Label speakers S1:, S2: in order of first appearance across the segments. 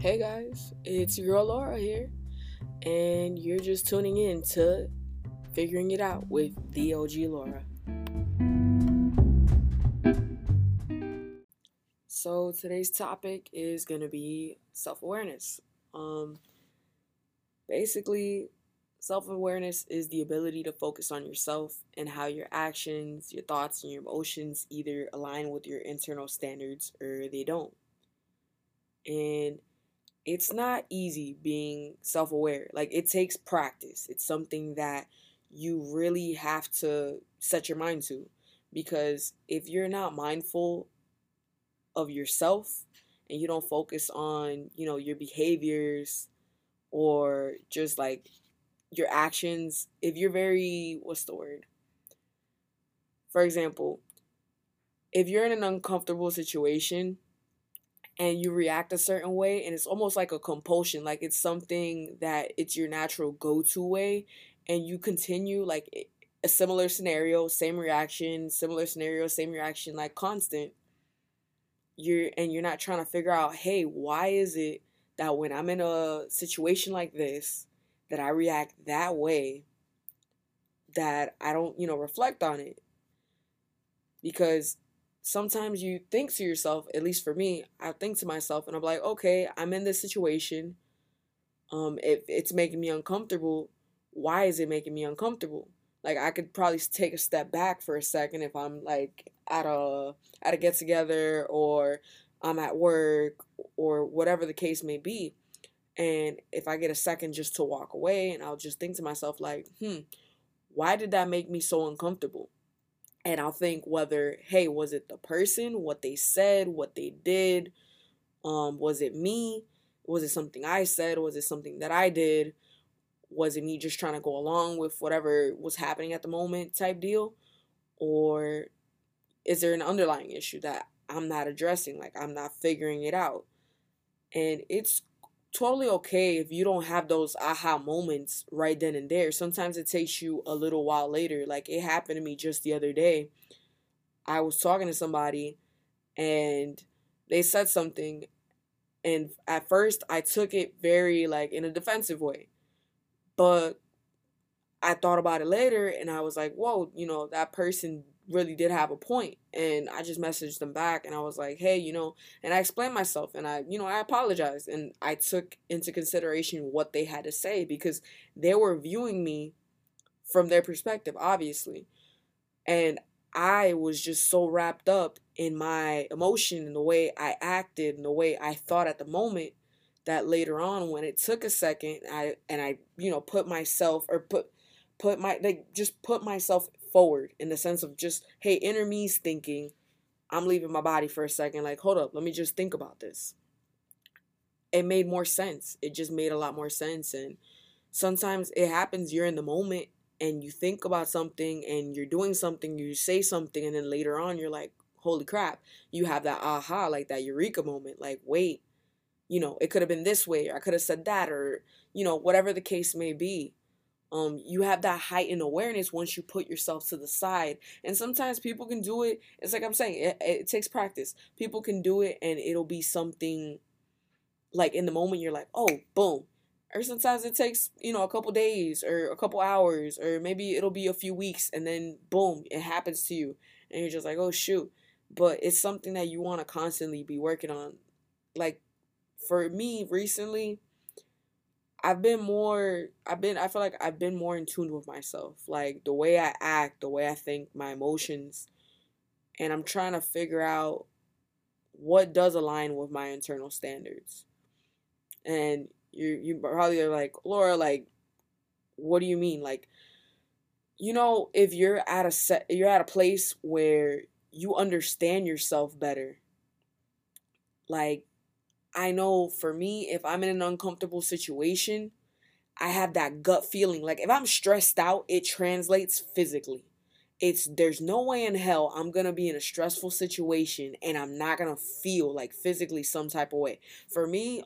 S1: Hey guys, it's your girl Laura here, and you're just tuning in to Figuring It Out with the OG Laura. So today's topic is gonna be self-awareness. Um, basically, self-awareness is the ability to focus on yourself and how your actions, your thoughts, and your emotions either align with your internal standards or they don't. And it's not easy being self aware. Like, it takes practice. It's something that you really have to set your mind to. Because if you're not mindful of yourself and you don't focus on, you know, your behaviors or just like your actions, if you're very, what's the word? For example, if you're in an uncomfortable situation and you react a certain way and it's almost like a compulsion like it's something that it's your natural go-to way and you continue like a similar scenario same reaction similar scenario same reaction like constant. You're and you're not trying to figure out hey why is it that when i'm in a situation like this that i react that way that i don't you know reflect on it? Because sometimes you think to yourself, at least for me, I think to myself and I'm like, okay, I'm in this situation. Um, if it's making me uncomfortable, why is it making me uncomfortable? Like I could probably take a step back for a second if I'm like at a at a get together or I'm at work or whatever the case may be. And if I get a second just to walk away and I'll just think to myself like, hmm, why did that make me so uncomfortable? And I'll think whether, hey, was it the person, what they said, what they did? Um, was it me? Was it something I said? Was it something that I did? Was it me just trying to go along with whatever was happening at the moment type deal? Or is there an underlying issue that I'm not addressing? Like I'm not figuring it out. And it's totally okay if you don't have those aha moments right then and there. Sometimes it takes you a little while later. Like it happened to me just the other day. I was talking to somebody and they said something and at first I took it very like in a defensive way. But I thought about it later and I was like, "Whoa, you know, that person really did have a point and i just messaged them back and i was like hey you know and i explained myself and i you know i apologized and i took into consideration what they had to say because they were viewing me from their perspective obviously and i was just so wrapped up in my emotion and the way i acted and the way i thought at the moment that later on when it took a second i and i you know put myself or put put my like just put myself forward in the sense of just, hey, inner me's thinking, I'm leaving my body for a second. Like, hold up, let me just think about this. It made more sense. It just made a lot more sense. And sometimes it happens, you're in the moment and you think about something and you're doing something, you say something, and then later on you're like, holy crap, you have that aha, like that eureka moment. Like, wait, you know, it could have been this way, or I could have said that, or, you know, whatever the case may be um, you have that heightened awareness once you put yourself to the side. And sometimes people can do it. It's like I'm saying, it, it takes practice. People can do it, and it'll be something like in the moment you're like, oh, boom. Or sometimes it takes, you know, a couple days or a couple hours, or maybe it'll be a few weeks, and then boom, it happens to you. And you're just like, oh, shoot. But it's something that you want to constantly be working on. Like for me recently, I've been more I've been I feel like I've been more in tune with myself. Like the way I act, the way I think, my emotions. And I'm trying to figure out what does align with my internal standards. And you you probably are like, Laura, like, what do you mean? Like, you know, if you're at a set you're at a place where you understand yourself better, like I know for me, if I'm in an uncomfortable situation, I have that gut feeling. Like if I'm stressed out, it translates physically. It's there's no way in hell I'm gonna be in a stressful situation and I'm not gonna feel like physically some type of way. For me,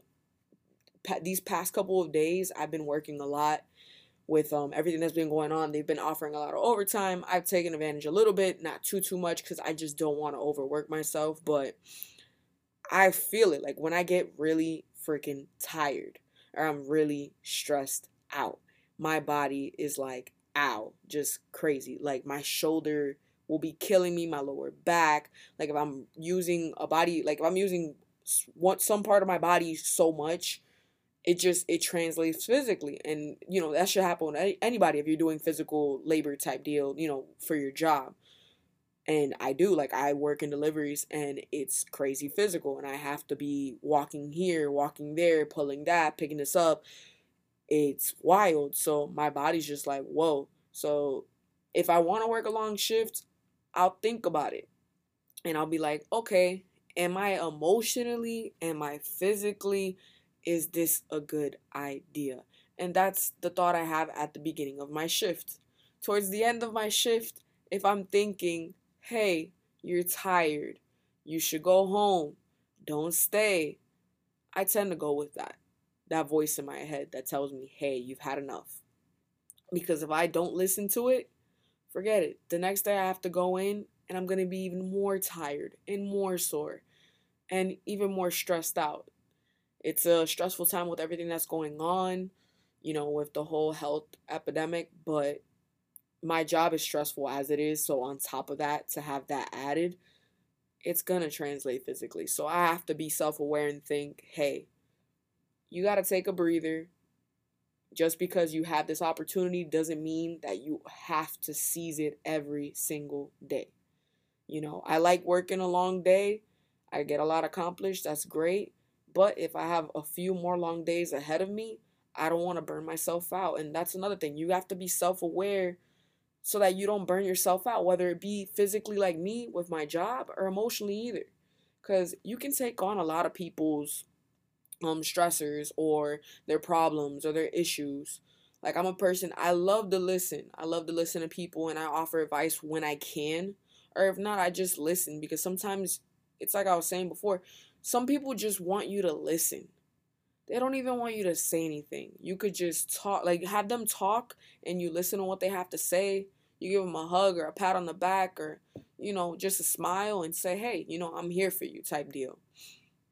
S1: these past couple of days, I've been working a lot with um everything that's been going on. They've been offering a lot of overtime. I've taken advantage a little bit, not too too much, because I just don't want to overwork myself, but I feel it. Like when I get really freaking tired or I'm really stressed out, my body is like, ow, just crazy. Like my shoulder will be killing me, my lower back. Like if I'm using a body, like if I'm using some part of my body so much, it just it translates physically and you know that should happen anybody if you're doing physical labor type deal you know for your job and I do like I work in deliveries and it's crazy physical and I have to be walking here, walking there, pulling that, picking this up. It's wild. So my body's just like, "Whoa." So if I want to work a long shift, I'll think about it. And I'll be like, "Okay, am I emotionally, am I physically is this a good idea?" And that's the thought I have at the beginning of my shift. Towards the end of my shift, if I'm thinking hey, you're tired. You should go home. Don't stay. I tend to go with that. That voice in my head that tells me, hey, you've had enough. Because if I don't listen to it, forget it. The next day I have to go in and I'm going to be even more tired and more sore and even more stressed out. It's a stressful time with everything that's going on, you know, with the whole health epidemic, but my job is stressful as it is. So, on top of that, to have that added, it's going to translate physically. So, I have to be self aware and think, hey, you got to take a breather. Just because you have this opportunity doesn't mean that you have to seize it every single day. You know, I like working a long day. I get a lot accomplished. That's great. But if I have a few more long days ahead of me, I don't want to burn myself out. And that's another thing. You have to be self aware so that you don't burn yourself out, whether it be physically like me with my job or emotionally either. Because you can take on a lot of people's um stressors or their problems or their issues. Like I'm a person I love to listen. I love to listen to people and I offer advice when I can. Or if not, I just listen because sometimes it's like I was saying before, some people just want you to listen. They don't even want you to say anything. You could just talk, like have them talk and you listen to what they have to say you give them a hug or a pat on the back or you know just a smile and say hey you know i'm here for you type deal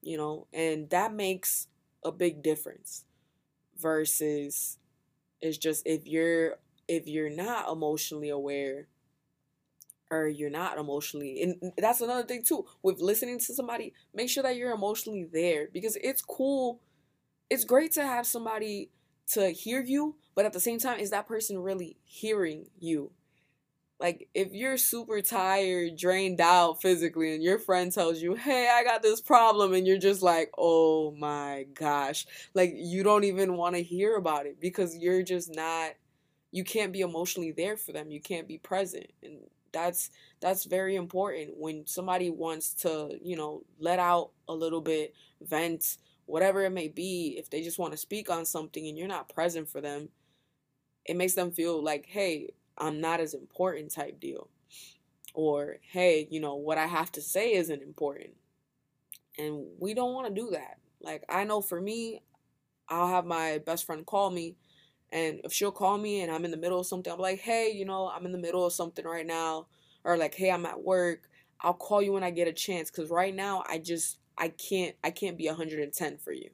S1: you know and that makes a big difference versus it's just if you're if you're not emotionally aware or you're not emotionally and that's another thing too with listening to somebody make sure that you're emotionally there because it's cool it's great to have somebody to hear you but at the same time is that person really hearing you like if you're super tired, drained out physically, and your friend tells you, "Hey, I got this problem," and you're just like, "Oh my gosh!" Like you don't even want to hear about it because you're just not. You can't be emotionally there for them. You can't be present, and that's that's very important when somebody wants to, you know, let out a little bit, vent, whatever it may be. If they just want to speak on something and you're not present for them, it makes them feel like, "Hey, I'm not as important type deal. Or, hey, you know, what I have to say isn't important. And we don't want to do that. Like, I know for me, I'll have my best friend call me. And if she'll call me and I'm in the middle of something, I'm like, hey, you know, I'm in the middle of something right now. Or like, hey, I'm at work. I'll call you when I get a chance. Cause right now I just I can't I can't be 110 for you.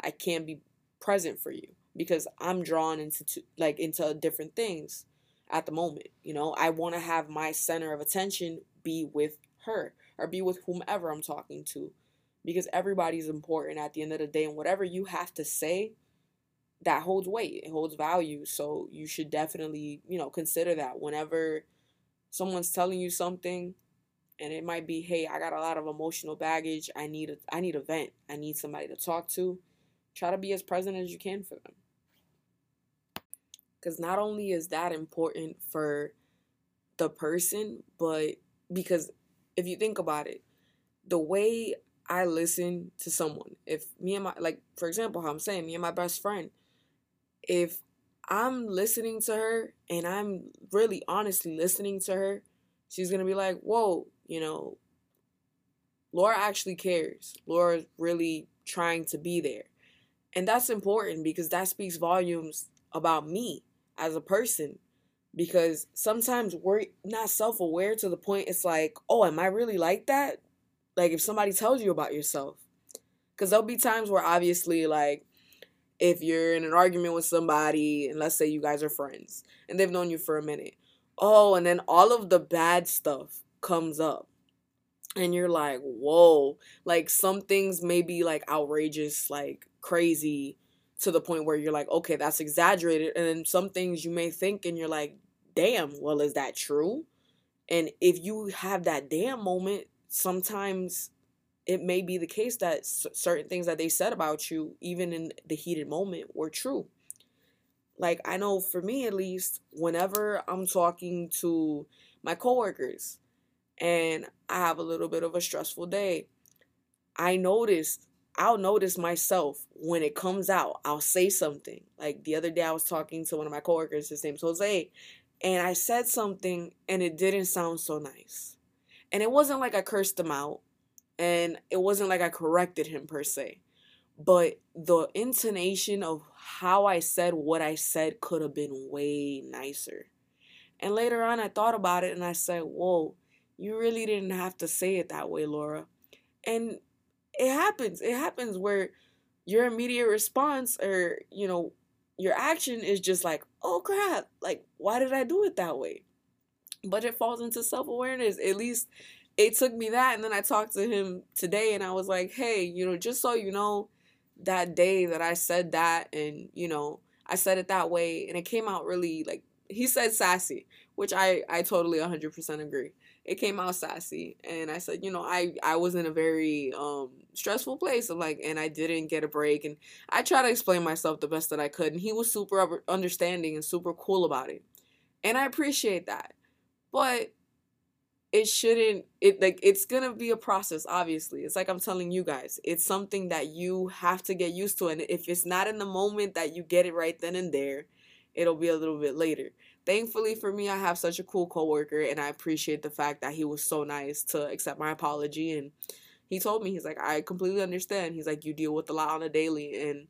S1: I can't be present for you because I'm drawn into like into different things at the moment. You know, I want to have my center of attention be with her or be with whomever I'm talking to because everybody's important at the end of the day. And whatever you have to say, that holds weight, it holds value. So you should definitely, you know, consider that whenever someone's telling you something and it might be hey i got a lot of emotional baggage. I need a i need a vent. I need somebody to talk to. Try to be as present as you can for them. Because not only is that important for the person, but because if you think about it, the way I listen to someone, if me and my, like, for example, how I'm saying, me and my best friend, if I'm listening to her and I'm really honestly listening to her, she's to be like, whoa, you know, Laura actually cares. Laura's really trying to be there. And that's important because that speaks volumes about me as a person because sometimes we're not self aware to the point it's like, oh, am I really like that? Like if somebody tells you about yourself. Cuz there'll be times where obviously like if you're in an argument with somebody and let's say you guys are friends and they've known you for a minute. Oh, and then all of the bad stuff comes up. And you're like, "Whoa." Like some things may be like outrageous, like crazy to the point where you're like, "Okay, that's exaggerated." And then some things you may think and you're like, "Damn, well is that true?" And if you have that damn moment, sometimes it may be the case that certain things that they said about you, even in the heated moment, were true. Like, I know for me at least, whenever I'm talking to my coworkers and I have a little bit of a stressful day, I notice, I'll notice myself when it comes out, I'll say something. Like the other day, I was talking to one of my coworkers, his name's Jose, and I said something and it didn't sound so nice. And it wasn't like I cursed him out and it wasn't like I corrected him per se. But the intonation of how I said what I said could have been way nicer. And later on, I thought about it and I said, Whoa, you really didn't have to say it that way, Laura. And it happens. It happens where your immediate response or, you know, your action is just like, oh crap, like, why did I do it that way? But it falls into self awareness. At least it took me that. And then I talked to him today and I was like, hey, you know, just so you know, that day that I said that and, you know, I said it that way and it came out really like, he said sassy, which I, I totally 100% agree it came out sassy and i said you know i i was in a very um stressful place i'm like and i didn't get a break and i tried to explain myself the best that i could and he was super understanding and super cool about it and i appreciate that but it shouldn't it like it's gonna be a process obviously it's like i'm telling you guys it's something that you have to get used to and if it's not in the moment that you get it right then and there it'll be a little bit later thankfully for me, I have such a cool coworker, and I appreciate the fact that he was so nice to accept my apology. And he told me, he's like, I completely understand. He's like, you deal with a lot on a daily, and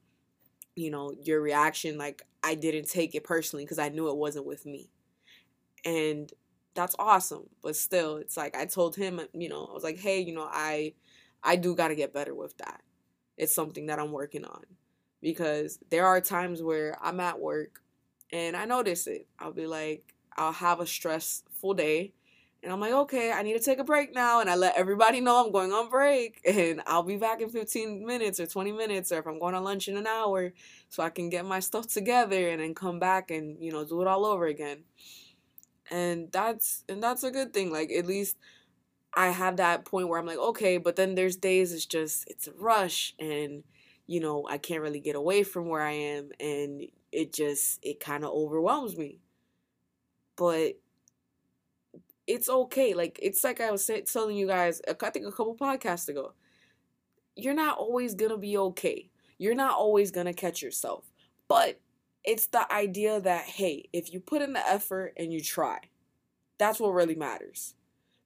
S1: you know, your reaction, like, I didn't take it personally because I knew it wasn't with me. And that's awesome. But still, it's like I told him, uh, you know, I was like, hey, you know, I I do gotta get better with that. It's something that I'm working on. Because there are times where I'm at work and I notice it. I'll be like, I'll have a stressful day. And I'm like, okay, I need to take a break now. And I let everybody know I'm going on break. And I'll be back in 15 minutes or 20 minutes, or if I'm going on lunch in an hour, so I can get my stuff together and then come back and, you know, do it all over again. And that's and that's a good thing. Like at least I have that point where I'm like, okay, but then there's days it's just it's a rush and you know, I can't really get away from where I am and it just it kind of overwhelms me. But it's okay. Like it's like I was telling you guys, I think a couple podcasts ago. You're not always gonna be okay. You're not always gonna catch yourself. But it's the idea that hey, if you put in the effort and you try, that's what really matters.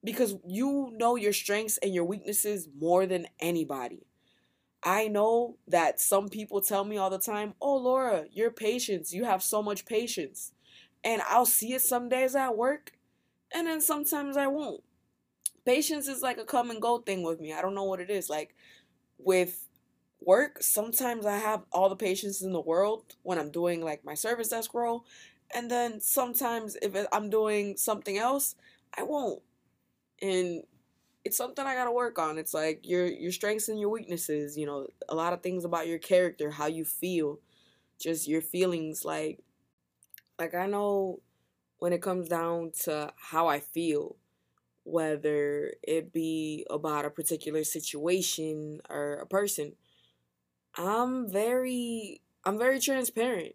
S1: Because you know your strengths and your weaknesses more than anybody. I know that some people tell me all the time, "Oh, Laura, your patience, you have so much patience." And I'll see it some days at work, and then sometimes I won't. Patience is like a come and go thing with me. I don't know what it is. Like with work, sometimes I have all the patience in the world when I'm doing like my service desk role, and then sometimes if I'm doing something else, I won't. And it's something I gotta work on. It's like your your strengths and your weaknesses. You know, a lot of things about your character, how you feel, just your feelings. Like, like I know when it comes down to how I feel, whether it be about a particular situation or a person, I'm very I'm very transparent.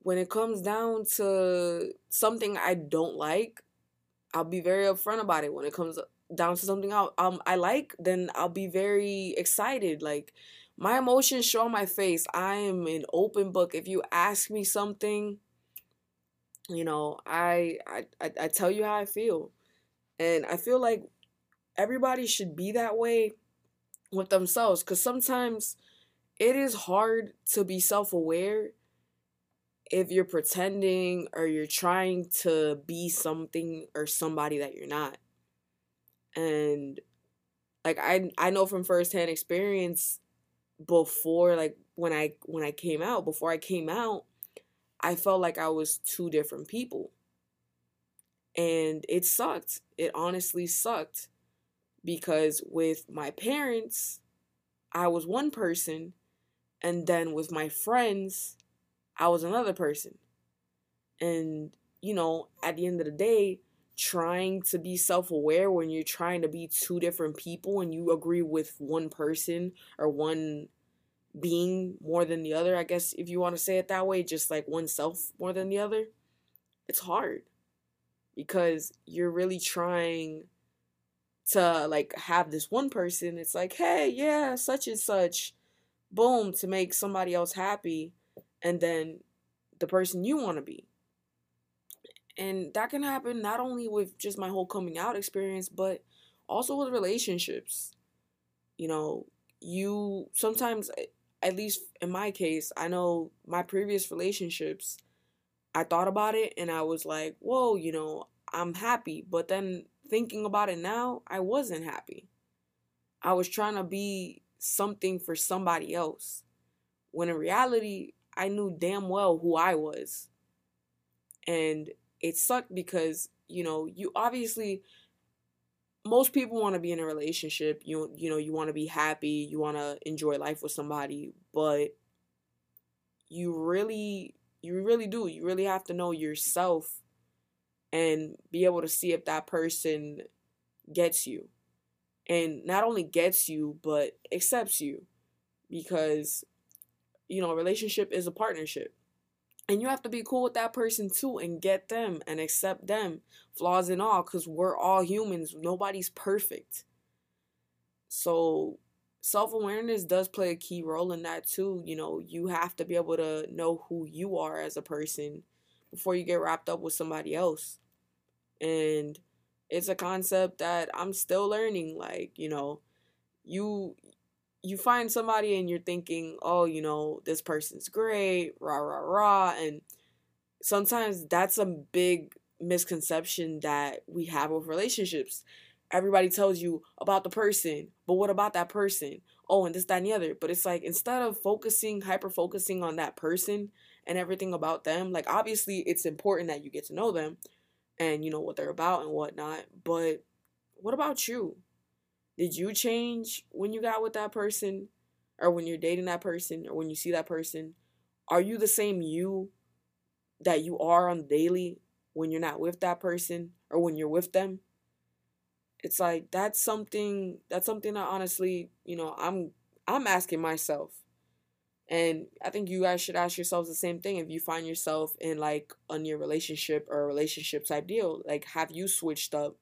S1: When it comes down to something I don't like, I'll be very upfront about it. When it comes down to something I um I like, then I'll be very excited. Like my emotions show on my face. I am an open book. If you ask me something, you know, I I I, I tell you how I feel. And I feel like everybody should be that way with themselves cuz sometimes it is hard to be self-aware if you're pretending or you're trying to be something or somebody that you're not. And like I I know from firsthand experience before like when I when I came out, before I came out, I felt like I was two different people. And it sucked. It honestly sucked because with my parents, I was one person, and then with my friends, I was another person. And, you know, at the end of the day, trying to be self aware when you're trying to be two different people and you agree with one person or one being more than the other, I guess if you want to say it that way, just like oneself more than the other, it's hard because you're really trying to like have this one person. It's like, hey, yeah, such and such, boom, to make somebody else happy, and then the person you want to be. And that can happen not only with just my whole coming out experience, but also with relationships. You know, you sometimes at least in my case, I know my previous relationships, I thought about it and I was like, whoa, you know, I'm happy. But then thinking about it now, I wasn't happy. I was trying to be something for somebody else. When in reality, I knew damn well who I was. And it sucked because, you know, you obviously most people want to be in a relationship. You you know, you want to be happy, you want to enjoy life with somebody, but you really you really do. You really have to know yourself and be able to see if that person gets you. And not only gets you, but accepts you because you know, a relationship is a partnership. And you have to be cool with that person too and get them and accept them, flaws and all, because we're all humans. Nobody's perfect. So self awareness does play a key role in that too. You know, you have to be able to know who you are as a person before you get wrapped up with somebody else. And it's a concept that I'm still learning. Like, you know, you you find somebody and you're thinking, oh, you know, this person's great, rah, rah, rah. And sometimes that's a big misconception that we have with relationships. Everybody tells you about the person, but what about that person? Oh, and this, that, and the other. But it's like instead of focusing, hyper focusing on that person and everything about them, like obviously it's important that you get to know them and you know what they're about and whatnot. But what about you? Did you change when you got with that person or when you're dating that person or when you see that person? Are you the same you that you are on daily when you're not with that person or when you're with them? It's like that's something that's something that honestly, you know, I'm I'm asking myself. And I think you guys should ask yourselves the same thing if you find yourself in like a near relationship or a relationship type deal. Like have you switched up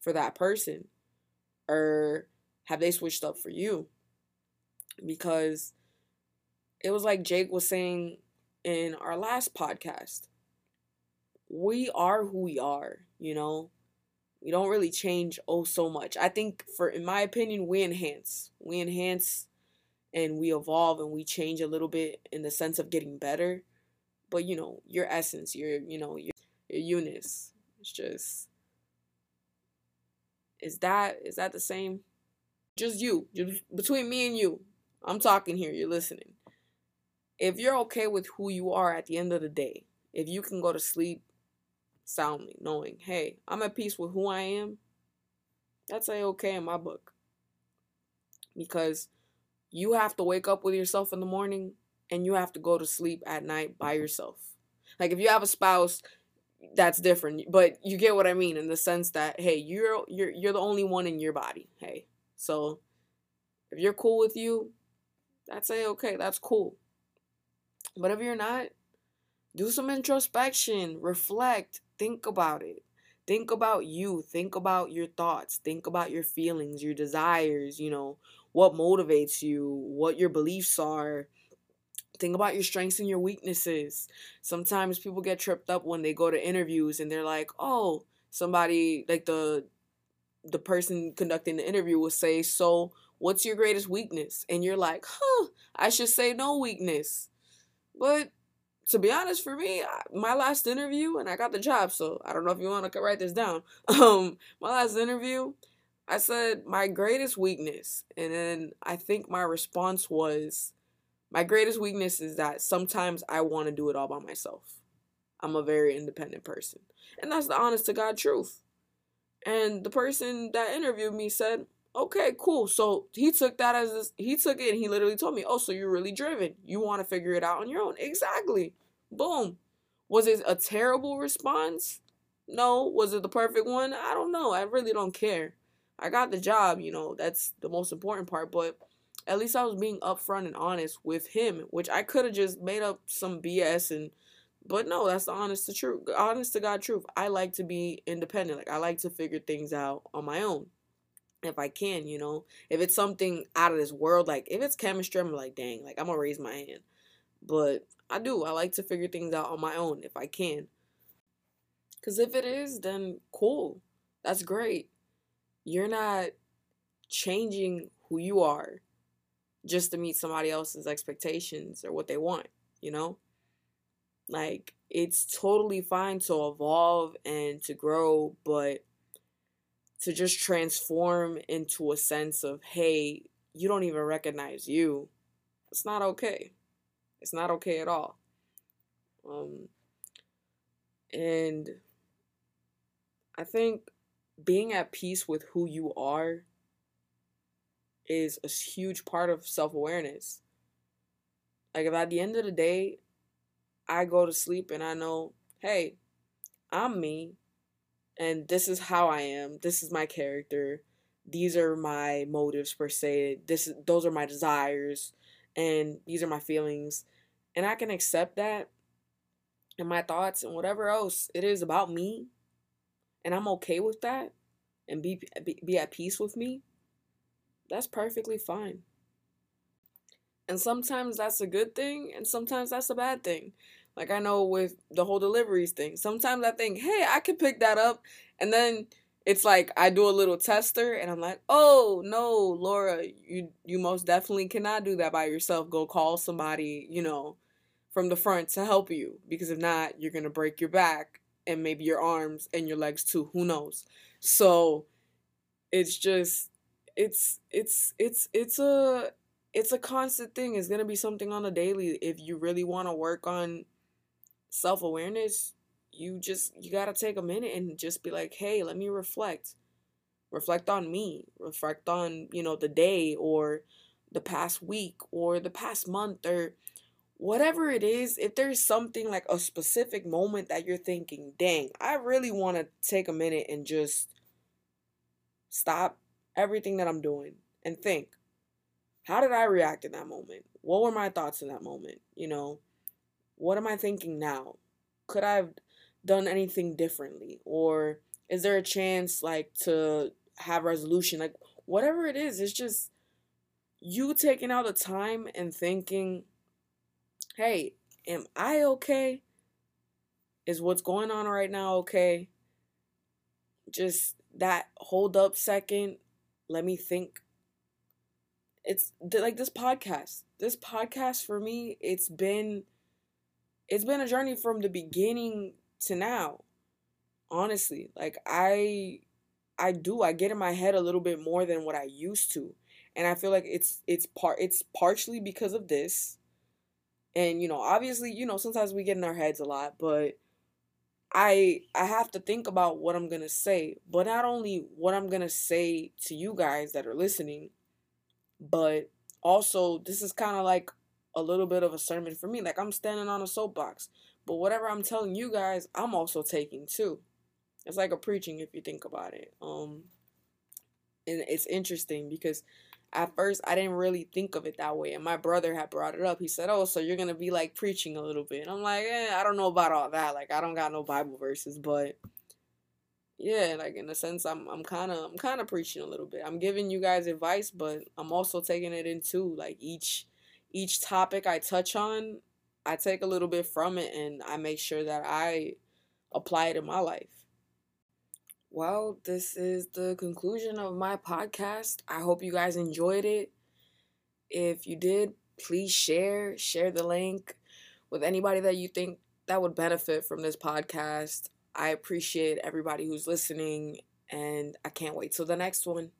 S1: for that person? Or have they switched up for you? Because it was like Jake was saying in our last podcast. We are who we are, you know. We don't really change oh so much. I think for in my opinion, we enhance. We enhance and we evolve and we change a little bit in the sense of getting better. But you know, your essence, your you know, your, your Eunice. It's just is that is that the same? Just you, just between me and you. I'm talking here, you're listening. If you're okay with who you are at the end of the day, if you can go to sleep soundly, knowing, hey, I'm at peace with who I am, that's a okay in my book. Because you have to wake up with yourself in the morning and you have to go to sleep at night by yourself. Like if you have a spouse, that's different but you get what i mean in the sense that hey you're you're you're the only one in your body hey. So if you're cool with you that's a okay that's cool. But if you're not do some introspection reflect think about it. Think about you think about your thoughts think about your feelings your desires you know what motivates you what your beliefs are think about your strengths and your weaknesses. Sometimes people get tripped up when they go to interviews and they're like, "Oh, somebody like the the person conducting the interview will say, "So, what's your greatest weakness?" And you're like, "Huh, I should say no weakness." But to be honest, for me, my last interview, and I got the job, so I don't know if you want to write this down. Um, my last interview, I said, my greatest weakness. And then I think my response was, my greatest weakness is that sometimes I want to do it all by myself. I'm a very independent person. And that's the honest to God truth. And the person that interviewed me said, okay, cool. So he took that as this, he took it and he literally told me, oh, so you're really driven. You want to figure it out on your own. Exactly. Boom. Was it a terrible response? No. Was it the perfect one? I don't know. I really don't care. I got the job, you know, that's the most important part, but at least I was being upfront and honest with him, which I could have just made up some BS and but no, that's the honest to truth, honest to God truth. I like to be independent. Like I like to figure things out on my own. If I can, you know. If it's something out of this world, like if it's chemistry, I'm like, dang, like I'm gonna raise my hand. But I do. I like to figure things out on my own if I can. Cause if it is, then cool. That's great you're not changing who you are just to meet somebody else's expectations or what they want, you know? Like, it's totally fine to evolve and to grow, but to just transform into a sense of, hey, you don't even recognize you, it's not okay. It's not okay at all. Um, and I think being at peace with who you are is a huge part of self awareness. Like, if at the end of the day, I go to sleep and I know, hey, I'm me, and this is how I am, this is my character, these are my motives per se, this those are my desires, and these are my feelings, and I can accept that and my thoughts and whatever else it is about me and I'm okay with that and be, be, be at peace with me, that's perfectly fine. And sometimes that's a good thing, and sometimes that's a bad thing. Like I know with the whole deliveries thing, sometimes I think, hey, I can pick that up, and then it's like I do a little tester, and I'm like, oh no, Laura, you you most definitely cannot do that by yourself. Go call somebody, you know, from the front to help you, because if not, you're gonna break your back and maybe your arms and your legs too. Who knows? So it's just it's it's it's it's a it's a constant thing. It's gonna be something on a daily. If you really want to work on self awareness, you just you gotta take a minute and just be like, hey, let me reflect. Reflect on me. Reflect on, you know, the day or the past week or the past month or whatever it is, if there's something like a specific moment that you're thinking, dang, I really want to take a minute and just stop everything that I'm doing and think, how did I react in that moment? What were my thoughts in that moment? You know, what am I thinking now? Could I have done anything differently? Or is there a chance like to have resolution? Like whatever it is, it's just you taking out the time and thinking hey, am I okay? Is what's going on right now okay? Just that hold up second, let me think. It's like this podcast. This podcast for me, it's been it's been a journey from the beginning to now. Honestly, like I I do I get in my head a little bit more than what I used to. And I feel like it's it's part it's partially because of this and you know obviously you know sometimes we get in our heads a lot but i i have to think about what i'm gonna say but not only what i'm gonna say to you guys that are listening but also this is kind of like a little bit of a sermon for me like i'm standing on a soapbox but whatever i'm telling you guys i'm also taking too. It's like a preaching if you think about it um and it's interesting because at first I didn't really think of it that way. And my brother had brought it up. He said, Oh, so you're gonna be like preaching a little bit. And I'm like, eh, I don't know about all that. Like I don't got no Bible verses, but yeah, like in a sense I'm I'm kinda I'm kinda preaching a little bit. I'm giving you guys advice, but I'm also taking it into like each each topic I touch on, I take a little bit from it and I make sure that I apply it in my life. Well, this is the conclusion of my podcast. I hope you guys enjoyed it. If you did, please share, share the link with anybody that you think that would benefit from this podcast. I appreciate everybody who's listening And I can't wait till the next one.